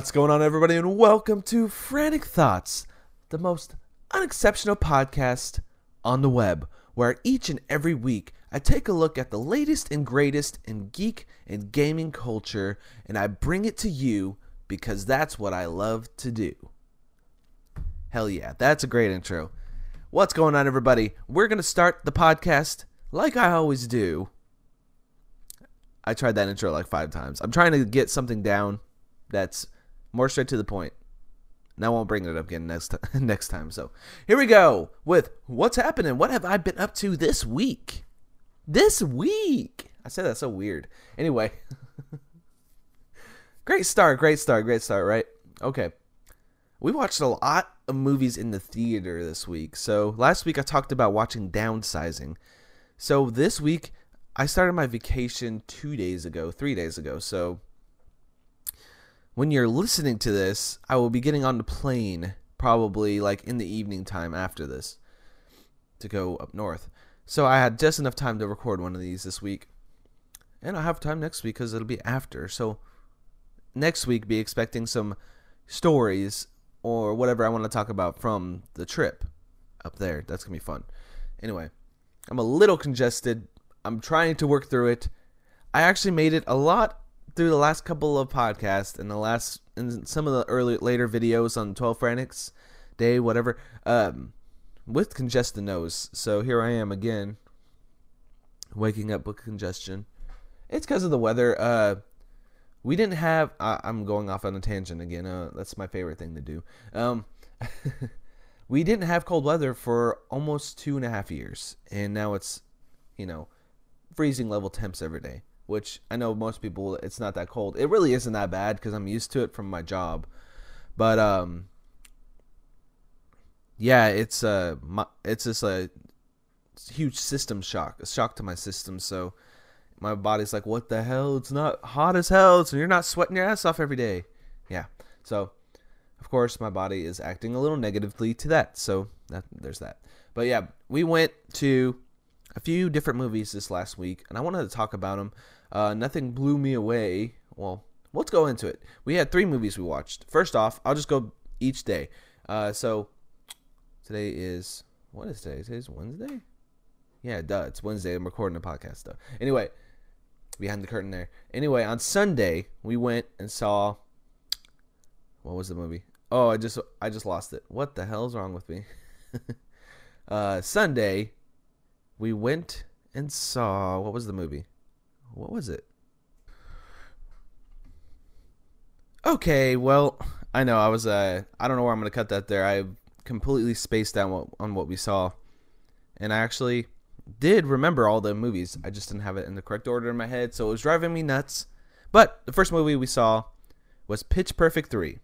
What's going on, everybody, and welcome to Frantic Thoughts, the most unexceptional podcast on the web, where each and every week I take a look at the latest and greatest in geek and gaming culture, and I bring it to you because that's what I love to do. Hell yeah, that's a great intro. What's going on, everybody? We're going to start the podcast like I always do. I tried that intro like five times. I'm trying to get something down that's more straight to the point. And I won't bring it up again next t- next time. So here we go with what's happening. What have I been up to this week? This week. I said that so weird. Anyway, great start, great start, great start. Right? Okay. We watched a lot of movies in the theater this week. So last week I talked about watching Downsizing. So this week I started my vacation two days ago, three days ago. So when you're listening to this, I will be getting on the plane probably like in the evening time after this to go up north. So I had just enough time to record one of these this week. And I'll have time next week because it'll be after. So next week, be expecting some stories or whatever I want to talk about from the trip up there. That's going to be fun. Anyway, I'm a little congested. I'm trying to work through it. I actually made it a lot through the last couple of podcasts and the last and some of the early later videos on 12 Frantics day, whatever, um, with congested nose. So here I am again, waking up with congestion. It's because of the weather. Uh, we didn't have. I, I'm going off on a tangent again. Uh, that's my favorite thing to do. Um, we didn't have cold weather for almost two and a half years, and now it's, you know, freezing level temps every day. Which I know most people, it's not that cold. It really isn't that bad because I'm used to it from my job. But um, yeah, it's uh, my, it's just a huge system shock, a shock to my system. So my body's like, what the hell? It's not hot as hell, so you're not sweating your ass off every day. Yeah. So, of course, my body is acting a little negatively to that. So that, there's that. But yeah, we went to a few different movies this last week, and I wanted to talk about them. Uh, nothing blew me away. Well, let's go into it. We had three movies we watched. First off, I'll just go each day. Uh, so today is what is today? Today's Wednesday. Yeah, duh. It's Wednesday. I'm recording a podcast though. Anyway, behind the curtain there. Anyway, on Sunday we went and saw. What was the movie? Oh, I just I just lost it. What the hell's wrong with me? uh, Sunday, we went and saw. What was the movie? What was it? Okay, well, I know I was. Uh, I don't know where I'm gonna cut that there. I completely spaced out what, on what we saw, and I actually did remember all the movies. I just didn't have it in the correct order in my head, so it was driving me nuts. But the first movie we saw was Pitch Perfect 3.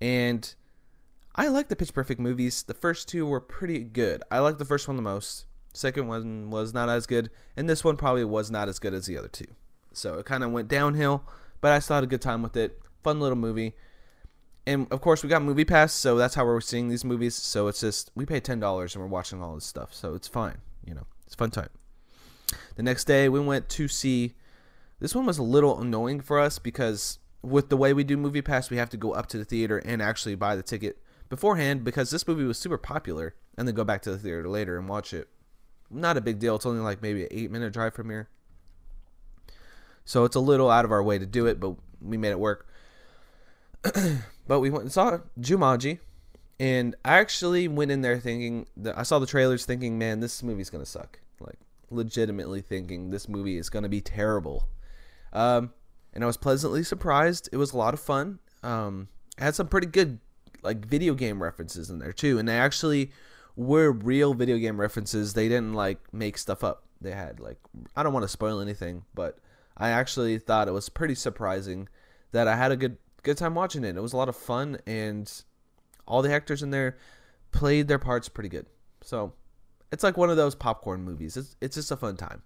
And I like the Pitch Perfect movies. The first two were pretty good. I like the first one the most. Second one was not as good, and this one probably was not as good as the other two. So it kind of went downhill, but I still had a good time with it. Fun little movie. And of course, we got Movie Pass, so that's how we're seeing these movies. So it's just we pay ten dollars and we're watching all this stuff, so it's fine. You know, it's fun time. The next day, we went to see. This one was a little annoying for us because with the way we do Movie Pass, we have to go up to the theater and actually buy the ticket beforehand because this movie was super popular, and then go back to the theater later and watch it. Not a big deal. It's only like maybe an eight minute drive from here. So it's a little out of our way to do it, but we made it work. but we went and saw Jumanji, and I actually went in there thinking that I saw the trailers thinking, man, this movie's gonna suck. Like legitimately thinking this movie is gonna be terrible. Um, and I was pleasantly surprised. It was a lot of fun. Um, it had some pretty good like video game references in there too, and they actually were real video game references. They didn't like make stuff up. They had like I don't want to spoil anything, but I actually thought it was pretty surprising that I had a good good time watching it. It was a lot of fun and all the actors in there played their parts pretty good. So, it's like one of those popcorn movies. It's it's just a fun time.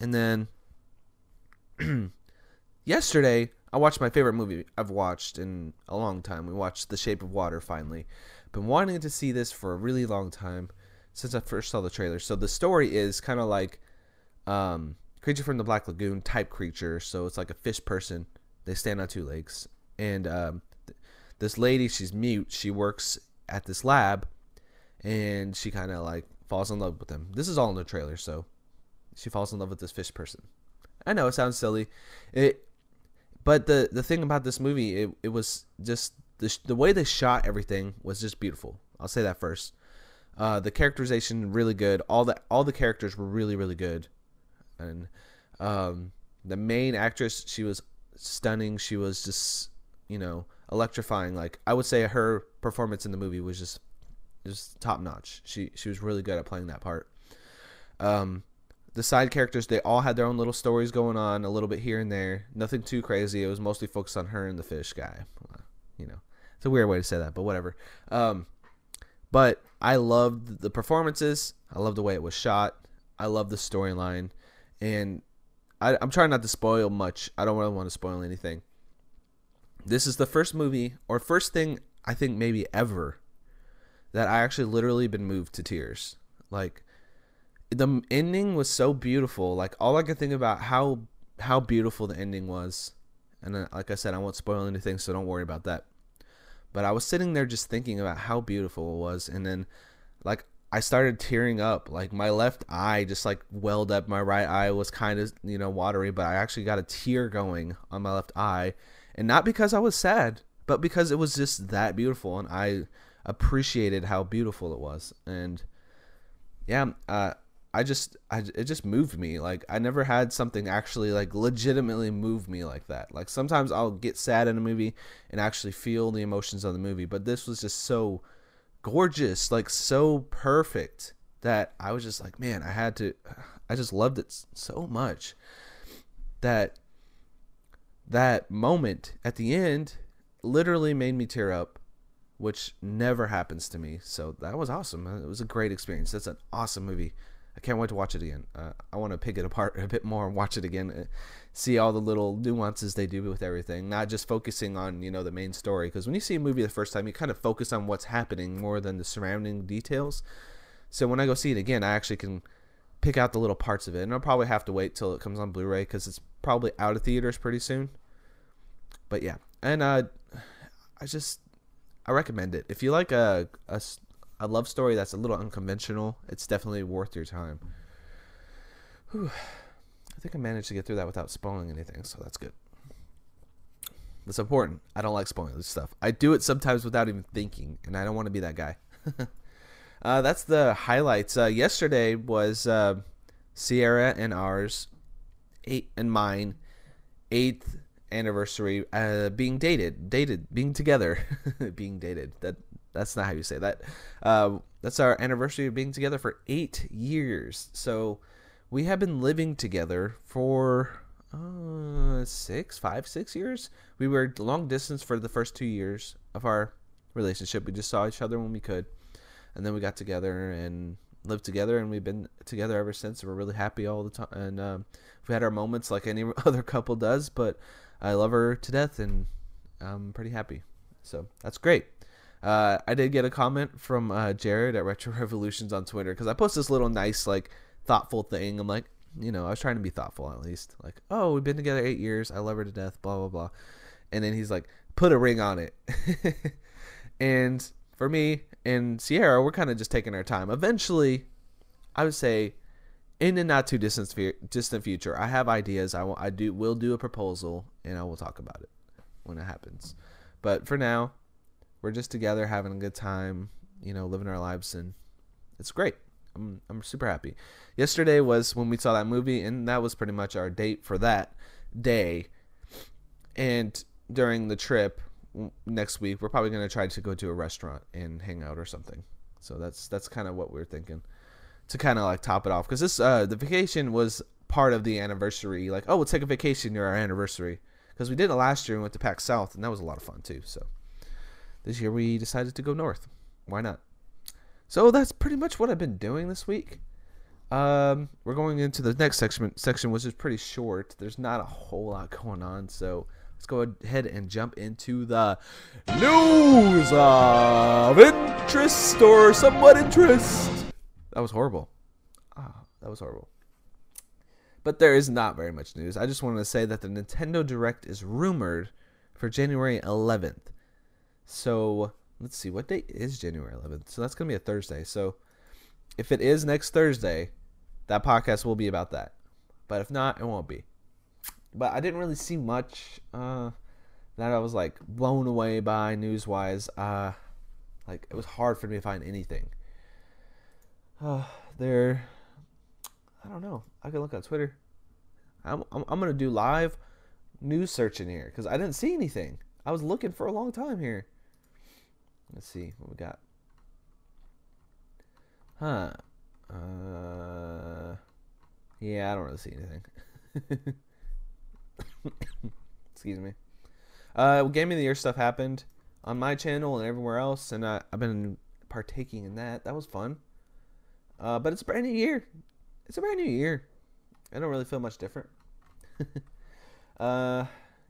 And then yesterday I watched my favorite movie I've watched in a long time. We watched The Shape of Water finally. Been wanting to see this for a really long time since I first saw the trailer. So the story is kind of like um, Creature from the Black Lagoon type creature. So it's like a fish person. They stand on two legs, and um, this lady, she's mute. She works at this lab, and she kind of like falls in love with him. This is all in the trailer, so she falls in love with this fish person. I know it sounds silly, it, but the the thing about this movie, it it was just the the way they shot everything was just beautiful. I'll say that first. Uh, the characterization really good. All the all the characters were really really good, and um, the main actress she was stunning. She was just you know electrifying. Like I would say her performance in the movie was just just top notch. She she was really good at playing that part. Um, the side characters they all had their own little stories going on, a little bit here and there. Nothing too crazy. It was mostly focused on her and the fish guy. You know, a weird way to say that, but whatever. Um, but I loved the performances. I love the way it was shot. I love the storyline, and I, I'm trying not to spoil much. I don't really want to spoil anything. This is the first movie or first thing I think maybe ever that I actually literally been moved to tears. Like the ending was so beautiful. Like all I could think about how how beautiful the ending was. And like I said, I won't spoil anything, so don't worry about that. But I was sitting there just thinking about how beautiful it was, and then like I started tearing up. Like my left eye just like welled up. My right eye was kind of you know watery, but I actually got a tear going on my left eye, and not because I was sad, but because it was just that beautiful, and I appreciated how beautiful it was. And yeah, uh, I just I, it just moved me. Like I never had something actually like legitimately move me like that. Like sometimes I'll get sad in a movie and actually feel the emotions of the movie, but this was just so gorgeous, like so perfect that I was just like, man, I had to I just loved it so much that that moment at the end literally made me tear up which never happens to me. So that was awesome. It was a great experience. That's an awesome movie. I can't wait to watch it again. Uh, I want to pick it apart a bit more and watch it again, uh, see all the little nuances they do with everything, not just focusing on you know the main story. Because when you see a movie the first time, you kind of focus on what's happening more than the surrounding details. So when I go see it again, I actually can pick out the little parts of it, and I'll probably have to wait till it comes on Blu-ray because it's probably out of theaters pretty soon. But yeah, and uh, I just I recommend it if you like a, a a love story that's a little unconventional, it's definitely worth your time. Whew. I think I managed to get through that without spoiling anything, so that's good. That's important. I don't like spoiling this stuff. I do it sometimes without even thinking, and I don't want to be that guy. uh, that's the highlights. Uh, yesterday was uh, Sierra and ours, eight and mine, eighth anniversary uh, being dated, dated, being together, being dated. That that's not how you say that. Uh, that's our anniversary of being together for eight years. So we have been living together for uh, six, five, six years. We were long distance for the first two years of our relationship. We just saw each other when we could, and then we got together and lived together, and we've been together ever since. We're really happy all the time, and um, we had our moments like any other couple does. But I love her to death, and I'm pretty happy. So that's great. Uh, I did get a comment from uh, Jared at Retro Revolutions on Twitter because I post this little nice, like, thoughtful thing. I'm like, you know, I was trying to be thoughtful at least. Like, oh, we've been together eight years. I love her to death. Blah blah blah. And then he's like, put a ring on it. and for me and Sierra, we're kind of just taking our time. Eventually, I would say, in the not too distant distant future, I have ideas. I I do will do a proposal, and I will talk about it when it happens. But for now, we're just together having a good time, you know, living our lives, and it's great. I'm I'm super happy. Yesterday was when we saw that movie, and that was pretty much our date for that day. And during the trip next week, we're probably gonna try to go to a restaurant and hang out or something. So that's that's kind of what we're thinking to kind of like top it off because this uh the vacation was part of the anniversary. Like, oh, we'll take a vacation near our anniversary because we did it last year and went to Pack South, and that was a lot of fun too. So this year we decided to go north. Why not? So that's pretty much what I've been doing this week. Um, we're going into the next section, section which is pretty short. There's not a whole lot going on, so let's go ahead and jump into the news of interest or somewhat interest. That was horrible. Ah, oh, that was horrible. But there is not very much news. I just wanted to say that the Nintendo Direct is rumored for January 11th. So let's see, what date is January 11th? So that's gonna be a Thursday. So if it is next Thursday, that podcast will be about that. But if not, it won't be. But I didn't really see much uh, that I was like blown away by news wise. Uh, like it was hard for me to find anything. Uh, there, I don't know. I can look on Twitter. I'm I'm, I'm gonna do live news searching here because I didn't see anything. I was looking for a long time here. Let's see what we got. Huh. Uh. Yeah, I don't really see anything. Excuse me. Uh, well, Game of the Year stuff happened on my channel and everywhere else, and I, I've been partaking in that. That was fun. Uh, but it's a brand new year. It's a brand new year. I don't really feel much different. uh,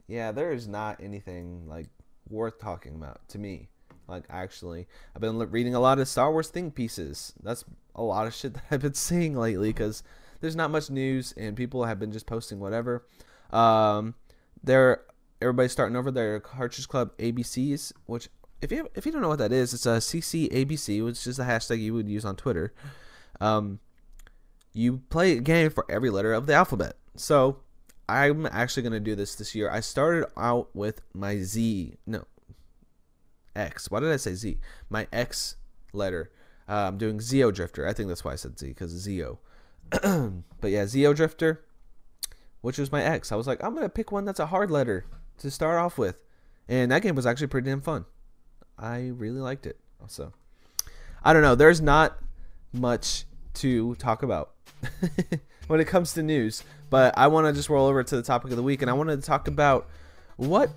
yeah, there is not anything like worth talking about to me. Like actually, I've been reading a lot of Star Wars think pieces. That's a lot of shit that I've been seeing lately because there's not much news and people have been just posting whatever. Um, they're everybody's starting over their Cartridge Club ABCs, which if you if you don't know what that is, it's a CCABC, which is a hashtag you would use on Twitter. Um, you play a game for every letter of the alphabet. So I'm actually gonna do this this year. I started out with my Z, no, X. Why did I say Z? My X letter. Uh, I'm doing Xeodrifter. I think that's why I said Z because Zeo. but yeah, Xeodrifter, which was my X. I was like, I'm gonna pick one that's a hard letter to start off with, and that game was actually pretty damn fun. I really liked it. Also, I don't know. There's not much to talk about when it comes to news, but I want to just roll over to the topic of the week, and I wanted to talk about what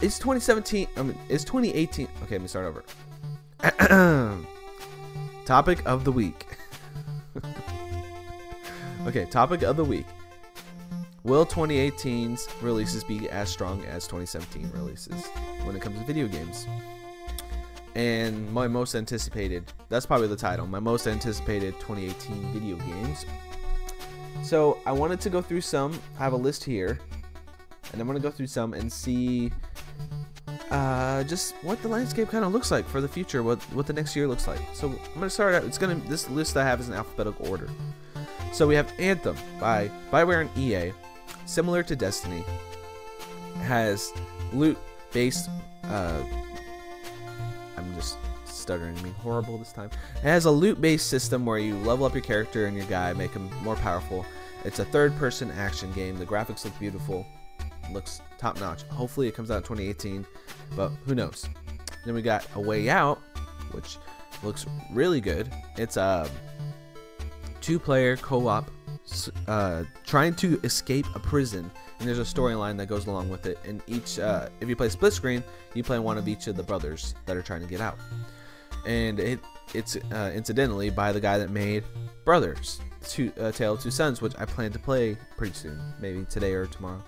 is 2017. I mean, is 2018? Okay, let me start over. topic of the week. okay, topic of the week. Will 2018's releases be as strong as 2017 releases when it comes to video games? And my most anticipated, that's probably the title, my most anticipated 2018 video games. So I wanted to go through some, I have a list here, and I'm going to go through some and see uh, just what the landscape kind of looks like for the future, what what the next year looks like. So I'm gonna start out. It's gonna this list I have is in alphabetical order. So we have Anthem by Bioware and EA, similar to Destiny, has loot-based. Uh, I'm just stuttering, being horrible this time. It has a loot-based system where you level up your character and your guy, make him more powerful. It's a third-person action game. The graphics look beautiful, looks top-notch. Hopefully, it comes out in 2018, but who knows? Then we got A Way Out, which looks really good. It's a two-player co-op uh, trying to escape a prison, and there's a storyline that goes along with it. And each, uh, if you play split screen, you play one of each of the brothers that are trying to get out. And it it's uh, incidentally by the guy that made Brothers, two, uh, Tale of Two Sons, which I plan to play pretty soon, maybe today or tomorrow.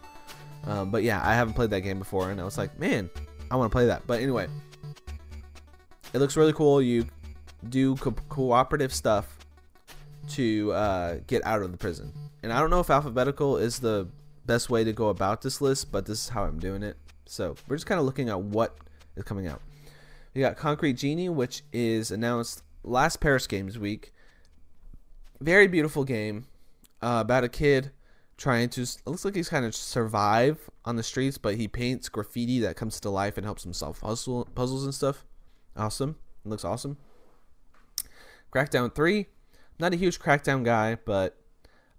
Um, but yeah, I haven't played that game before, and I was like, man, I want to play that. But anyway, it looks really cool. You do co- cooperative stuff to uh, get out of the prison. And I don't know if alphabetical is the best way to go about this list, but this is how I'm doing it. So we're just kind of looking at what is coming out. We got Concrete Genie, which is announced last Paris Games Week. Very beautiful game uh, about a kid trying to. It looks like he's kind of survive on the streets, but he paints graffiti that comes to life and helps him solve puzzle, puzzles and stuff. Awesome. It looks awesome. Crackdown 3 not a huge Crackdown guy, but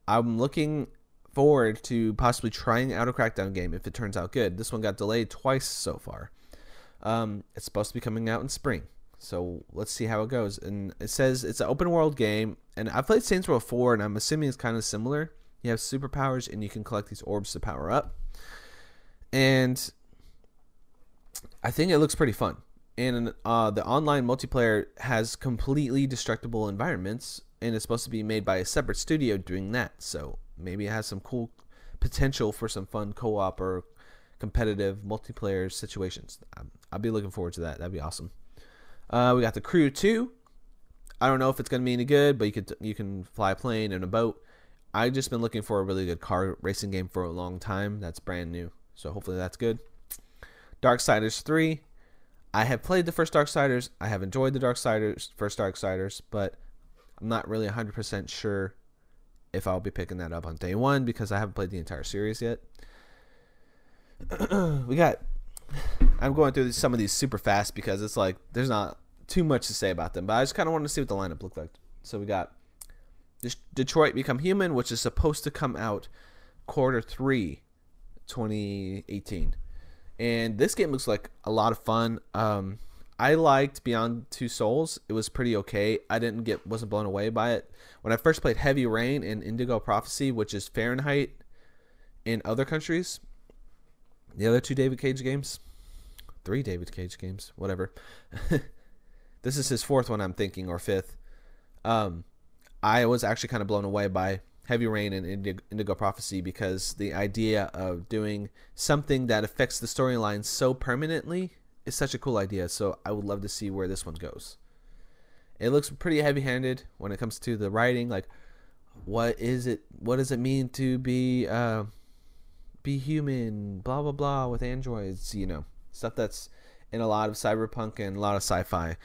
I'm looking forward to possibly trying out a Crackdown game if it turns out good. This one got delayed twice so far. Um, it's supposed to be coming out in spring, so let's see how it goes. And it says it's an open world game, and I've played Saints Row 4, and I'm assuming it's kind of similar. You have superpowers, and you can collect these orbs to power up. And I think it looks pretty fun. And uh, the online multiplayer has completely destructible environments and it's supposed to be made by a separate studio doing that. So maybe it has some cool potential for some fun co-op or competitive multiplayer situations. I'll be looking forward to that. That'd be awesome. Uh, we got the Crew Two. I don't know if it's gonna be any good, but you could you can fly a plane and a boat. I just been looking for a really good car racing game for a long time. That's brand new, so hopefully that's good. Darksiders 3. I have played the first Darksiders. I have enjoyed the Darksiders, first Darksiders, but I'm not really 100% sure if I'll be picking that up on day one because I haven't played the entire series yet. we got. I'm going through some of these super fast because it's like there's not too much to say about them, but I just kind of wanted to see what the lineup looked like. So we got Detroit Become Human, which is supposed to come out quarter three, 2018, and this game looks like a lot of fun. Um, I liked Beyond Two Souls. It was pretty okay. I didn't get wasn't blown away by it. When I first played Heavy Rain and Indigo Prophecy, which is Fahrenheit in other countries, the other two David Cage games, three David Cage games, whatever. this is his fourth one, I'm thinking, or fifth. Um, I was actually kind of blown away by Heavy Rain and Indigo, Prophecy because the idea of doing something that affects the storyline so permanently is such a cool idea. So I would love to see where this one goes. It looks pretty heavy-handed when it comes to the writing. Like, what is it? What does it mean to be uh, be human? Blah blah blah with androids. You know, stuff that's in a lot of cyberpunk and a lot of sci-fi.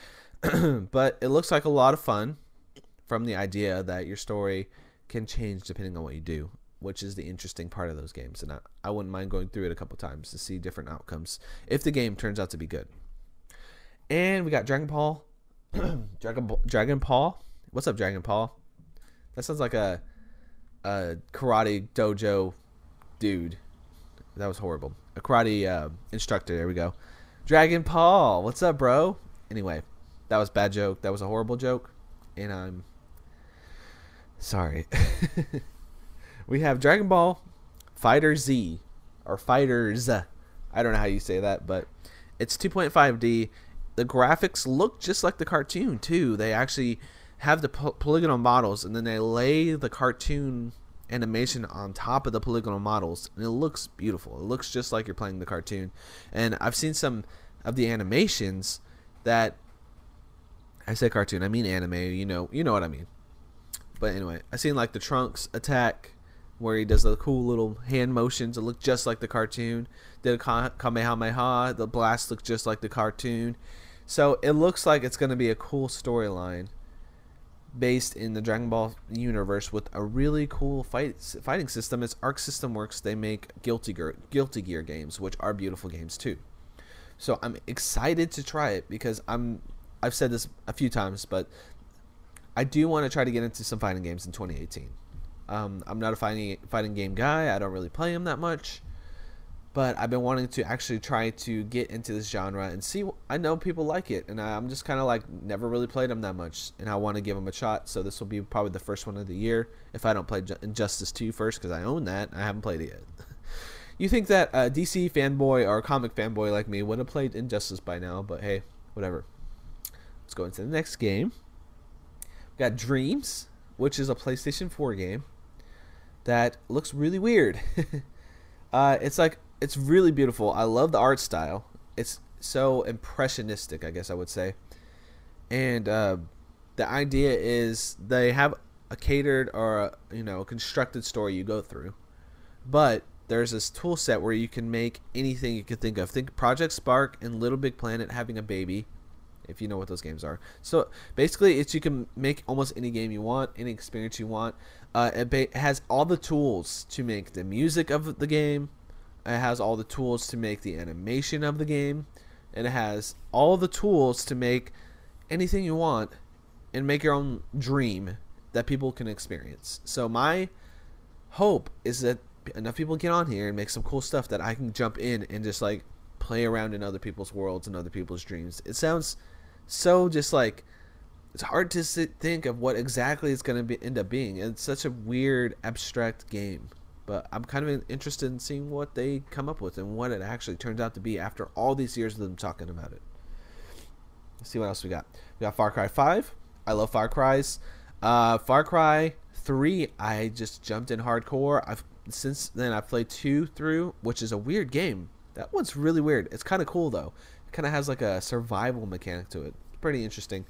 but it looks like a lot of fun from the idea that your story can change depending on what you do which is the interesting part of those games. And I, I wouldn't mind going through it a couple times to see different outcomes if the game turns out to be good. And we got Dragon Paul. Dragon Dragon Paul. What's up, Dragon Paul? That sounds like a a karate dojo dude. That was horrible. A karate uh, instructor. There we go. Dragon Paul. What's up, bro? Anyway, that was bad joke. That was a horrible joke, and I'm sorry. we have Dragon Ball Fighter Z or Fighters. I don't know how you say that, but it's 2.5D. The graphics look just like the cartoon too. They actually have the polygonal models and then they lay the cartoon animation on top of the polygonal models and it looks beautiful. It looks just like you're playing the cartoon. And I've seen some of the animations that I say cartoon, I mean anime, you know, you know what I mean. But anyway, I seen like the Trunks attack where he does the cool little hand motions It look just like the cartoon. Did a Kamehameha, the blast looks just like the cartoon. So it looks like it's going to be a cool storyline based in the Dragon Ball universe with a really cool fight fighting system. It's Arc System Works. They make Guilty Gear, Guilty Gear games, which are beautiful games too. So I'm excited to try it because I'm I've said this a few times, but I do want to try to get into some fighting games in 2018. Um, I'm not a fighting fighting game guy. I don't really play them that much, but I've been wanting to actually try to get into this genre and see. I know people like it, and I'm just kind of like never really played them that much, and I want to give them a shot. So this will be probably the first one of the year if I don't play Injustice 2 first because I own that. I haven't played it yet. you think that a DC fanboy or a comic fanboy like me would have played Injustice by now, but hey, whatever. Let's go into the next game. Got Dreams, which is a PlayStation 4 game that looks really weird. uh, it's like it's really beautiful. I love the art style. It's so impressionistic, I guess I would say. And uh, the idea is they have a catered or a, you know constructed story you go through, but there's this tool set where you can make anything you can think of. Think Project Spark and Little Big Planet having a baby, if you know what those games are. So basically, it's you can make almost any game you want, any experience you want. Uh, it has all the tools to make the music of the game. It has all the tools to make the animation of the game. And it has all the tools to make anything you want and make your own dream that people can experience. So my hope is that enough people get on here and make some cool stuff that I can jump in and just like play around in other people's worlds and other people's dreams. It sounds so just like it's hard to sit, think of what exactly it's going to end up being. It's such a weird, abstract game. But I'm kind of interested in seeing what they come up with and what it actually turns out to be after all these years of them talking about it. Let's see what else we got. We got Far Cry 5. I love Far Cry's. Uh, Far Cry 3, I just jumped in hardcore. I've since then I've played 2 through, which is a weird game. That one's really weird. It's kind of cool though. Kind of has like a survival mechanic to it. Pretty interesting.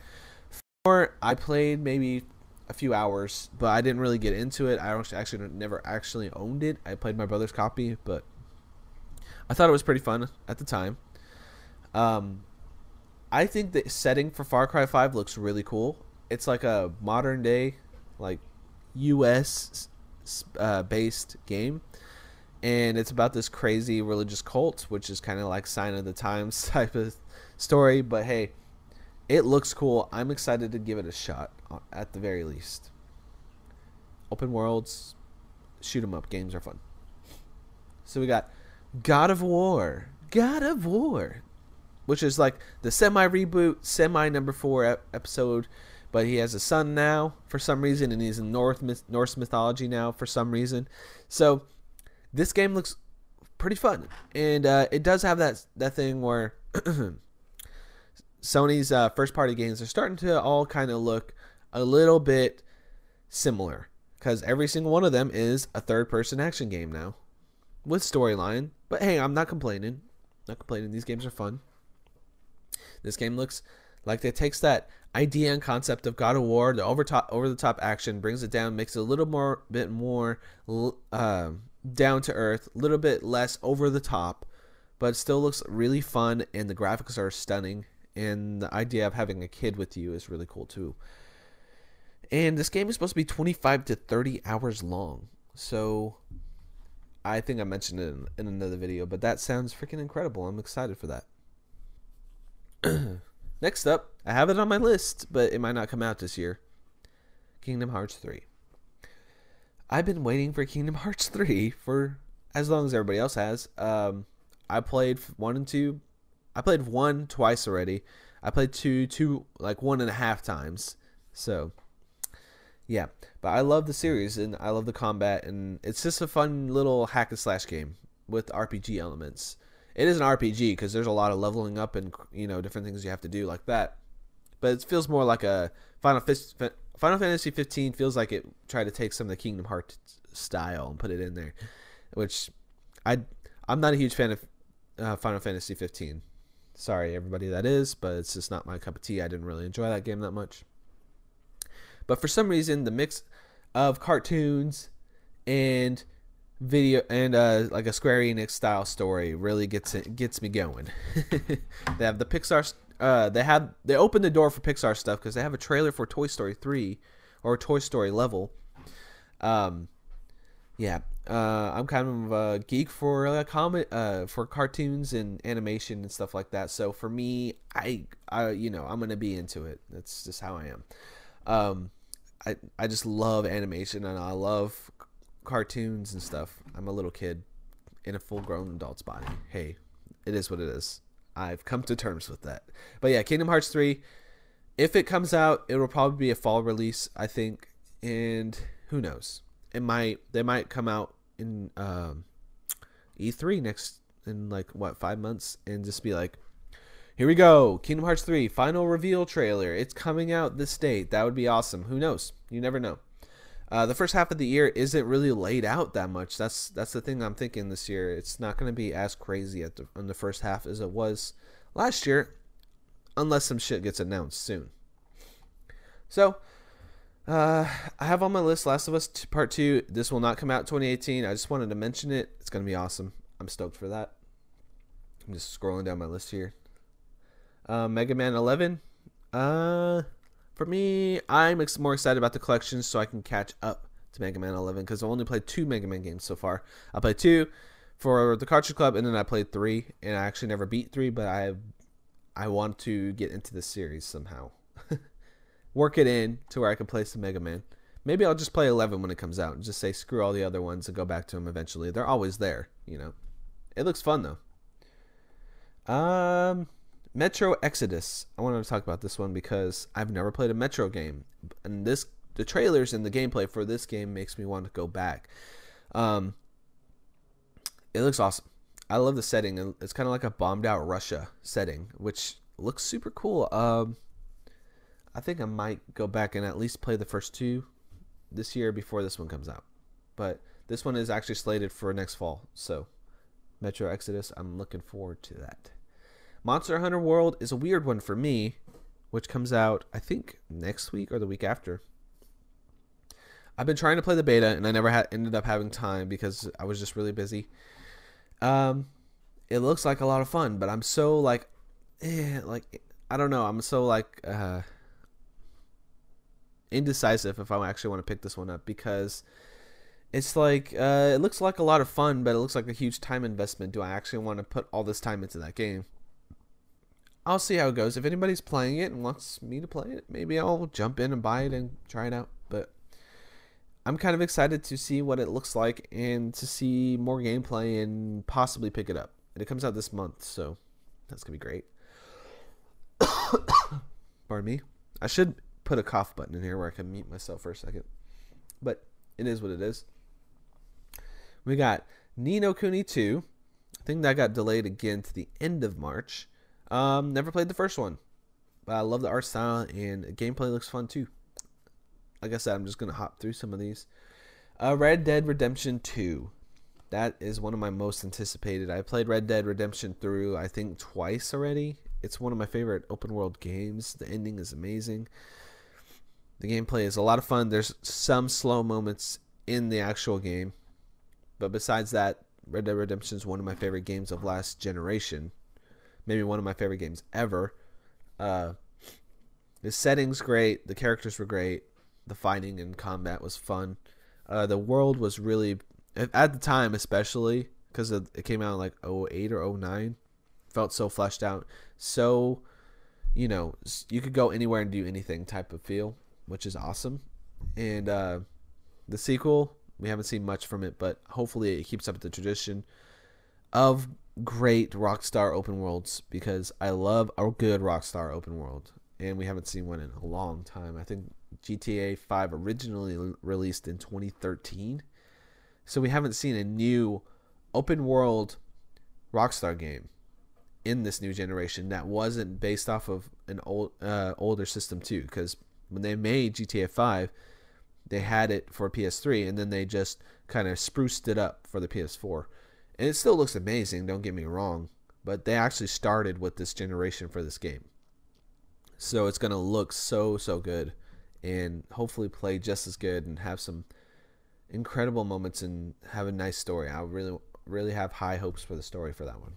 For I played maybe a few hours, but I didn't really get into it. I actually never actually owned it. I played my brother's copy, but I thought it was pretty fun at the time. Um, I think the setting for Far Cry 5 looks really cool. It's like a modern day, like U.S. Uh, based game, and it's about this crazy religious cult, which is kind of like sign of the times type of story. But hey, it looks cool. I'm excited to give it a shot uh, at the very least. Open worlds, shoot 'em up games are fun. So we got God of War, God of War, which is like the semi reboot, semi number four ep- episode. But he has a son now for some reason, and he's in North Norse mythology now for some reason. So this game looks pretty fun, and uh, it does have that that thing where Sony's uh, first party games are starting to all kind of look a little bit similar because every single one of them is a third person action game now with storyline. But hey, I'm not complaining. Not complaining. These games are fun. This game looks like it takes that idea and concept of God of War, the over top, over the top action, brings it down, makes it a little more, bit more uh, down to earth, a little bit less over the top, but it still looks really fun, and the graphics are stunning, and the idea of having a kid with you is really cool too. And this game is supposed to be 25 to 30 hours long, so I think I mentioned it in, in another video, but that sounds freaking incredible. I'm excited for that. Next up, I have it on my list, but it might not come out this year. Kingdom Hearts 3. I've been waiting for Kingdom Hearts 3 for as long as everybody else has. Um, I played 1 and 2. I played 1 twice already. I played 2 two like one and a half times. So, yeah. But I love the series and I love the combat and it's just a fun little hack and slash game with RPG elements it is an RPG because there's a lot of leveling up and you know different things you have to do like that. But it feels more like a Final Final Fantasy 15 feels like it tried to take some of the Kingdom Hearts style and put it in there, which I I'm not a huge fan of uh, Final Fantasy 15. Sorry everybody that is, but it's just not my cup of tea. I didn't really enjoy that game that much. But for some reason, the mix of cartoons and video and uh, like a Square Enix style story really gets it gets me going. they have the Pixar. Uh, they have they open the door for Pixar stuff because they have a trailer for Toy Story three or Toy Story level. Um, yeah, uh, I'm kind of a geek for a comic, uh, for cartoons and animation and stuff like that. So for me, I, I, you know, I'm gonna be into it. That's just how I am. Um, I, I just love animation and I love cartoons and stuff. I'm a little kid in a full grown adult's body. Hey, it is what it is. I've come to terms with that. But yeah, Kingdom Hearts 3, if it comes out, it will probably be a fall release, I think. And who knows? It might they might come out in um, E3 next in like what, 5 months and just be like here we go. Kingdom Hearts 3 final reveal trailer. It's coming out this date. That would be awesome. Who knows? You never know. Uh, the first half of the year isn't really laid out that much. That's that's the thing I'm thinking this year. It's not going to be as crazy at the in the first half as it was last year, unless some shit gets announced soon. So, uh, I have on my list Last of Us Part Two. This will not come out 2018. I just wanted to mention it. It's going to be awesome. I'm stoked for that. I'm just scrolling down my list here. Uh, Mega Man 11. Uh, for me, I'm ex- more excited about the collection so I can catch up to Mega Man 11 because I only played two Mega Man games so far. I played two for the Cartridge Club, and then I played three, and I actually never beat three, but I I want to get into the series somehow. Work it in to where I can play some Mega Man. Maybe I'll just play 11 when it comes out and just say screw all the other ones and go back to them eventually. They're always there, you know. It looks fun though. Um, Metro Exodus. I wanted to talk about this one because I've never played a Metro game, and this the trailers and the gameplay for this game makes me want to go back. Um, it looks awesome. I love the setting. It's kind of like a bombed out Russia setting, which looks super cool. Um, I think I might go back and at least play the first two this year before this one comes out. But this one is actually slated for next fall. So, Metro Exodus, I'm looking forward to that. Monster Hunter World is a weird one for me, which comes out I think next week or the week after. I've been trying to play the beta and I never had ended up having time because I was just really busy. Um, it looks like a lot of fun, but I'm so like, eh, like I don't know. I'm so like uh, indecisive if I actually want to pick this one up because it's like uh, it looks like a lot of fun, but it looks like a huge time investment. Do I actually want to put all this time into that game? I'll see how it goes. If anybody's playing it and wants me to play it, maybe I'll jump in and buy it and try it out. But I'm kind of excited to see what it looks like and to see more gameplay and possibly pick it up. And it comes out this month, so that's gonna be great. Pardon me. I should put a cough button in here where I can mute myself for a second. But it is what it is. We got Ni no Kuni 2. I think that got delayed again to the end of March. Um, never played the first one. But I love the art style and gameplay looks fun too. Like I said, I'm just gonna hop through some of these. Uh, Red Dead Redemption 2. That is one of my most anticipated. I played Red Dead Redemption through I think twice already. It's one of my favorite open world games. The ending is amazing. The gameplay is a lot of fun. There's some slow moments in the actual game. But besides that, Red Dead Redemption is one of my favorite games of last generation. Maybe one of my favorite games ever. Uh, the setting's great. The characters were great. The fighting and combat was fun. Uh, the world was really, at the time especially, because it came out in like 08 or 09, felt so fleshed out. So, you know, you could go anywhere and do anything type of feel which is awesome. And uh, the sequel, we haven't seen much from it, but hopefully it keeps up the tradition of great Rockstar open worlds because I love a good Rockstar open world, and we haven't seen one in a long time. I think GTA 5 originally released in 2013, so we haven't seen a new open world Rockstar game in this new generation that wasn't based off of an old uh, older system too because when they made GTA 5, they had it for PS3 and then they just kind of spruced it up for the PS4. And it still looks amazing, don't get me wrong, but they actually started with this generation for this game. So it's going to look so so good and hopefully play just as good and have some incredible moments and have a nice story. I really really have high hopes for the story for that one.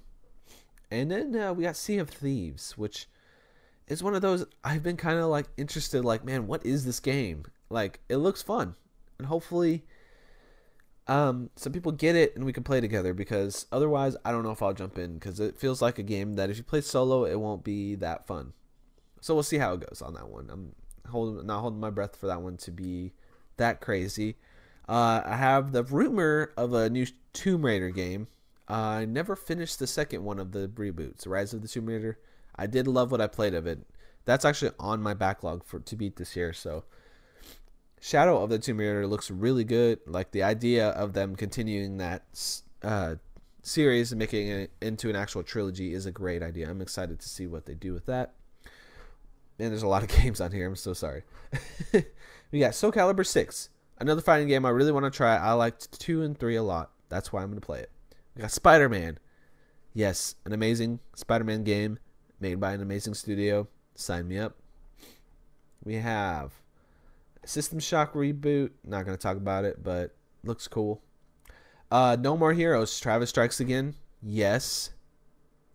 And then uh, we got Sea of Thieves, which is one of those I've been kind of like interested like man what is this game like it looks fun and hopefully um some people get it and we can play together because otherwise I don't know if I'll jump in because it feels like a game that if you play solo it won't be that fun so we'll see how it goes on that one I'm holding not holding my breath for that one to be that crazy uh, I have the rumor of a new Tomb Raider game uh, I never finished the second one of the reboots Rise of the Tomb Raider I did love what I played of it. That's actually on my backlog for to beat this year. So Shadow of the Tomb Raider looks really good. Like the idea of them continuing that uh, series and making it into an actual trilogy is a great idea. I'm excited to see what they do with that. And there's a lot of games on here. I'm so sorry. we got Soul Calibur 6, another fighting game I really want to try. I liked 2 and 3 a lot. That's why I'm going to play it. We got Spider Man. Yes, an amazing Spider Man game made by an amazing studio. Sign me up. We have System Shock reboot. Not to talk about it, but looks cool. Uh, no More Heroes. Travis Strikes Again. Yes.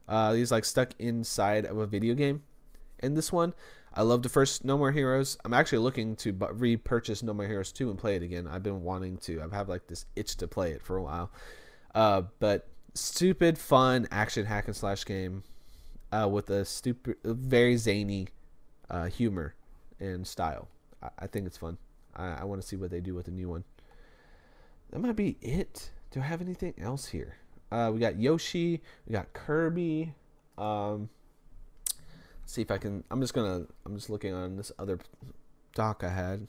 Uh, he's like stuck inside of a video game. In this one, I love the first No More Heroes. I'm actually looking to repurchase No More Heroes 2 and play it again. I've been wanting to. I've had like this itch to play it for a while. Uh, but stupid, fun action hack and slash game uh, with a stupid, very zany uh, humor and style. I, think it's fun. I, I want to see what they do with the new one. That might be it. Do I have anything else here? Uh, we got Yoshi. We got Kirby. Um, see if I can. I'm just gonna. I'm just looking on this other doc I had.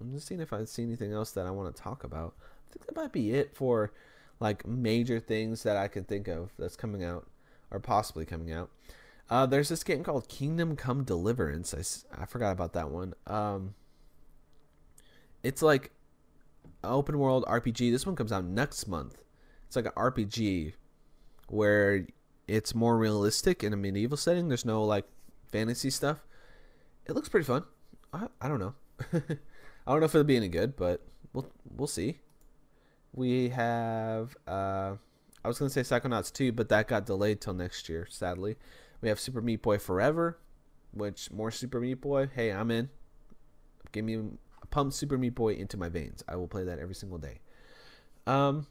I'm just seeing if I see anything else that I want to talk about. I think that might be it for like major things that I can think of that's coming out or possibly coming out. Uh, there's this game called Kingdom Come Deliverance. I, I forgot about that one. Um, it's like open world RPG. This one comes out next month. It's like an RPG where it's more realistic in a medieval setting. There's no like fantasy stuff. It looks pretty fun. I, I don't know. I don't know if it'll be any good, but we'll we'll see. We have uh, I was gonna say Psychonauts 2, but that got delayed till next year, sadly. We have Super Meat Boy Forever. which more Super Meat Boy, hey, I'm in. Give me pump Super Meat Boy into my veins. I will play that every single day. Um,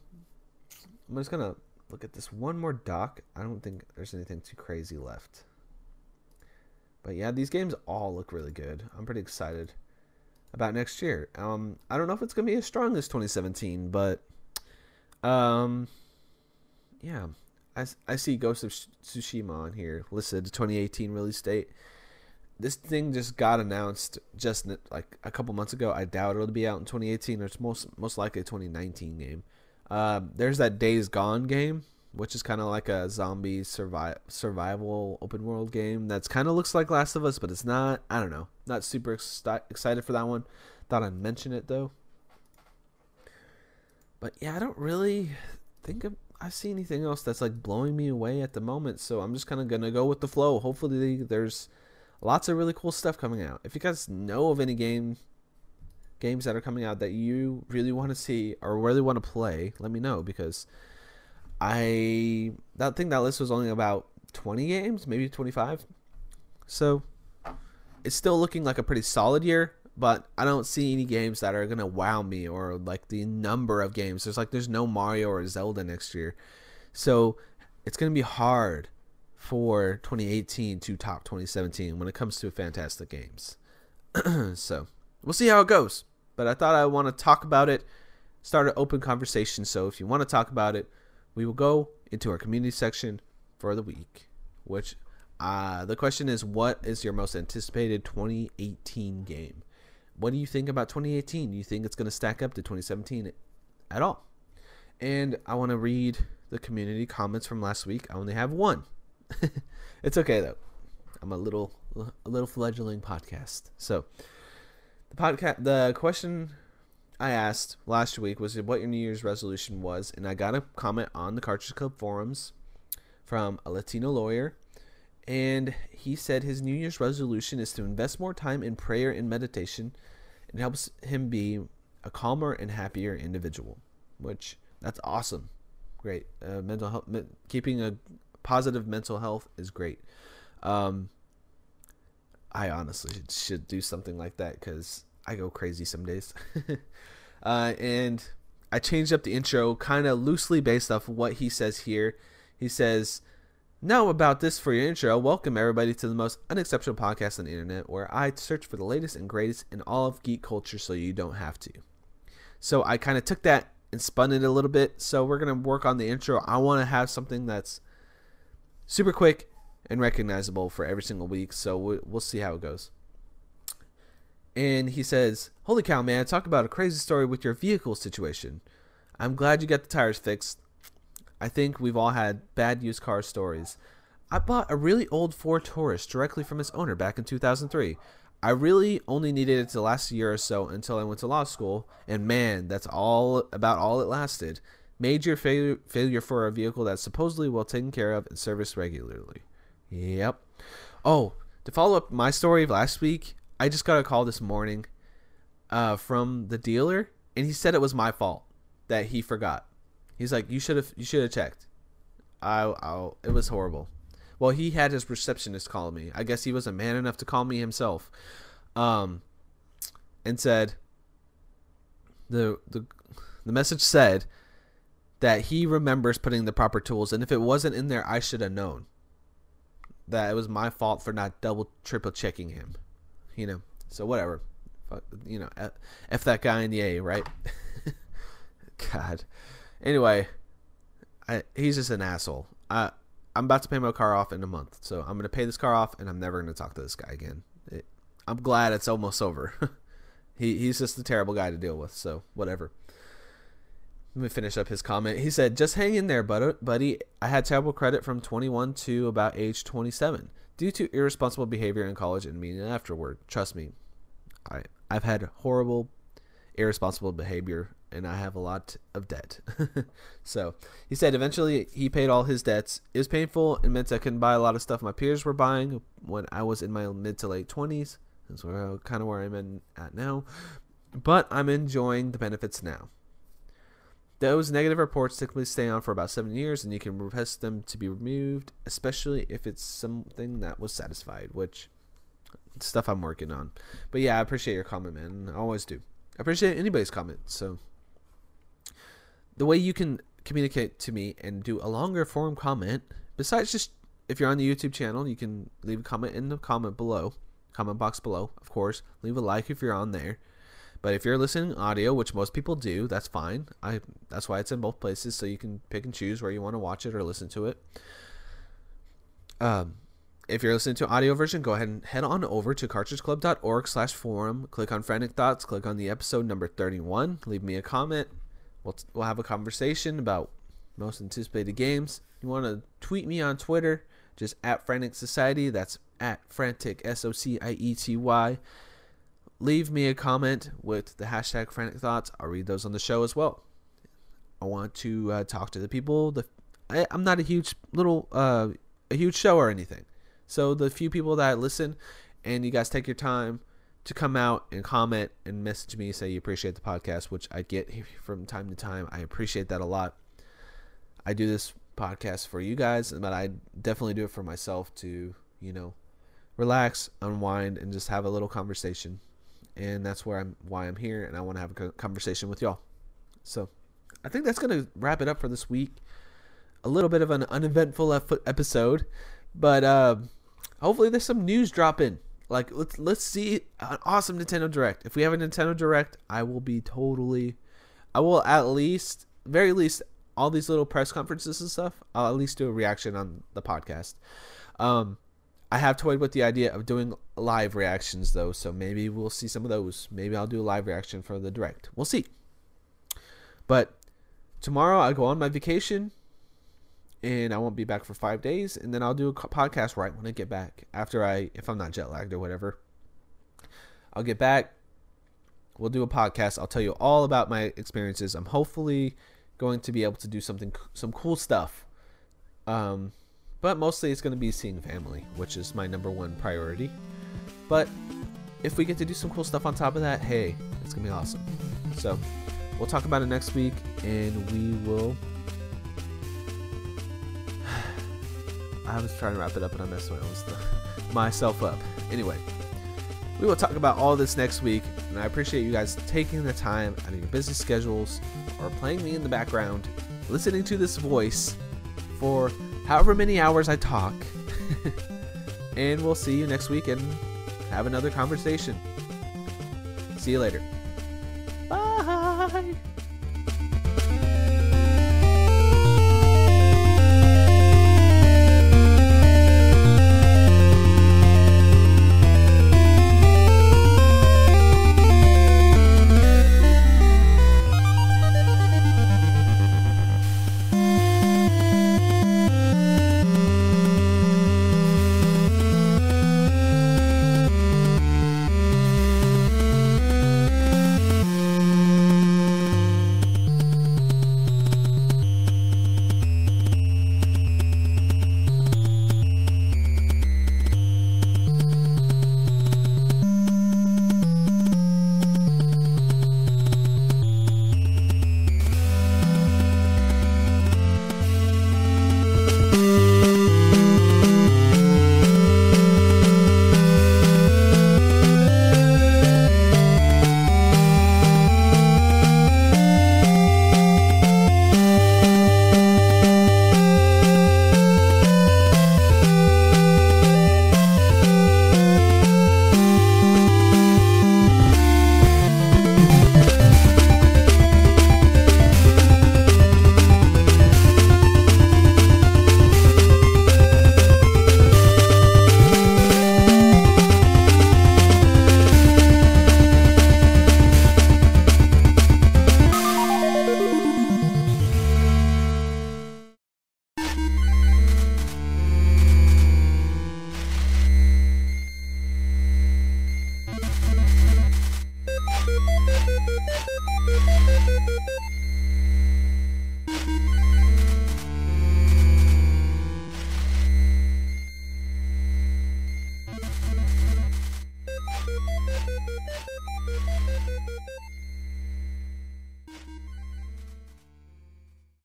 I'm just gonna look at this one more doc. I don't think there's anything too crazy left. But yeah, these games all look really good. I'm pretty excited about next year. Um, I don't know if it's gonna be as strong as 2017, but um, yeah, I, I see Ghost of Tsushima on here listed 2018 release date. This thing just got announced just like a couple months ago. I doubt it'll be out in 2018, or it's most most likely a 2019 game. Uh, there's that Days Gone game, which is kind of like a zombie survi- survival open world game. That's kind of looks like Last of Us, but it's not. I don't know. Not super ex- excited for that one. Thought I'd mention it though. But yeah, I don't really think of, I see anything else that's like blowing me away at the moment. So I'm just kind of gonna go with the flow. Hopefully, there's lots of really cool stuff coming out. If you guys know of any game games that are coming out that you really want to see or really want to play, let me know because I that think that list was only about 20 games, maybe 25. So it's still looking like a pretty solid year but I don't see any games that are gonna wow me or like the number of games. There's like there's no Mario or Zelda next year, so it's gonna be hard for 2018 to top 2017 when it comes to fantastic games. so we'll see how it goes. But I thought I want to talk about it, start an open conversation. So if you want to talk about it, we will go into our community section for the week, which uh, the question is, what is your most anticipated 2018 game? What do you think about 2018? Do you think it's going to stack up to 2017 at all? And I want to read the community comments from last week. I only have one. it's okay though. I'm a little a little fledgling podcast. So the podcast the question I asked last week was what your New Year's resolution was, and I got a comment on the Cartridge Club forums from a Latino lawyer and he said his New Year's resolution is to invest more time in prayer and meditation. It helps him be a calmer and happier individual, which that's awesome. Great. Uh, mental health, keeping a positive mental health is great. Um, I honestly should do something like that because I go crazy some days. uh, and I changed up the intro kind of loosely based off what he says here. He says, now, about this for your intro, welcome everybody to the most unexceptional podcast on the internet where I search for the latest and greatest in all of geek culture so you don't have to. So, I kind of took that and spun it a little bit. So, we're going to work on the intro. I want to have something that's super quick and recognizable for every single week. So, we'll see how it goes. And he says, Holy cow, man, talk about a crazy story with your vehicle situation. I'm glad you got the tires fixed. I think we've all had bad used car stories. I bought a really old Ford Taurus directly from its owner back in 2003. I really only needed it to last a year or so until I went to law school, and man, that's all about all it lasted. Major failure, failure for a vehicle that's supposedly well taken care of and serviced regularly. Yep. Oh, to follow up my story of last week, I just got a call this morning uh, from the dealer, and he said it was my fault that he forgot. He's like, you should have you should have checked. I, I it was horrible. Well, he had his receptionist call me. I guess he was a man enough to call me himself, um, and said the the the message said that he remembers putting the proper tools, and if it wasn't in there, I should have known. That it was my fault for not double triple checking him, you know. So whatever, you know, f, that guy in the A, right? God. Anyway, I, he's just an asshole. I I'm about to pay my car off in a month, so I'm gonna pay this car off, and I'm never gonna talk to this guy again. It, I'm glad it's almost over. he he's just a terrible guy to deal with. So whatever. Let me finish up his comment. He said, "Just hang in there, buddy. I had terrible credit from 21 to about age 27 due to irresponsible behavior in college and meeting afterward. Trust me, I I've had horrible, irresponsible behavior and I have a lot of debt. so he said eventually he paid all his debts. It was painful and meant I couldn't buy a lot of stuff my peers were buying when I was in my mid to late 20s. That's where kind of where I'm in at now. But I'm enjoying the benefits now. Those negative reports typically stay on for about seven years, and you can request them to be removed, especially if it's something that was satisfied, which stuff I'm working on. But yeah, I appreciate your comment, man. I always do. I appreciate anybody's comment. So the way you can communicate to me and do a longer form comment, besides just if you're on the YouTube channel, you can leave a comment in the comment below, comment box below, of course. Leave a like if you're on there. But if you're listening audio, which most people do, that's fine. I that's why it's in both places, so you can pick and choose where you want to watch it or listen to it. Um, if you're listening to audio version, go ahead and head on over to cartridgeclub.org slash forum. Click on Frantic Thoughts. Click on the episode number 31. Leave me a comment. We'll, we'll have a conversation about most anticipated games. You want to tweet me on Twitter, just at Frantic Society. That's at Frantic, S O C I E T Y leave me a comment with the hashtag frantic thoughts. I'll read those on the show as well. I want to uh, talk to the people the I, am not a huge little uh, a huge show or anything. So the few people that listen and you guys take your time to come out and comment and message me say you appreciate the podcast which i get from time to time. I appreciate that a lot. I do this podcast for you guys but i definitely do it for myself to you know relax unwind and just have a little conversation and that's where I'm why I'm here, and I want to have a conversation with y'all. So, I think that's gonna wrap it up for this week. A little bit of an uneventful episode, but uh, hopefully there's some news dropping. Like let's let's see an awesome Nintendo Direct. If we have a Nintendo Direct, I will be totally. I will at least, very least, all these little press conferences and stuff. I'll at least do a reaction on the podcast. Um, I have toyed with the idea of doing live reactions though, so maybe we'll see some of those. Maybe I'll do a live reaction for the direct. We'll see. But tomorrow I go on my vacation and I won't be back for 5 days and then I'll do a podcast right when I get back after I if I'm not jet lagged or whatever. I'll get back. We'll do a podcast. I'll tell you all about my experiences. I'm hopefully going to be able to do something some cool stuff. Um but mostly it's going to be seeing family, which is my number one priority. But if we get to do some cool stuff on top of that, hey, it's going to be awesome. So we'll talk about it next week and we will. I was trying to wrap it up and I messed myself up. Anyway, we will talk about all this next week, and I appreciate you guys taking the time out of your busy schedules or playing me in the background, listening to this voice for however many hours I talk. and we'll see you next week and have another conversation. See you later.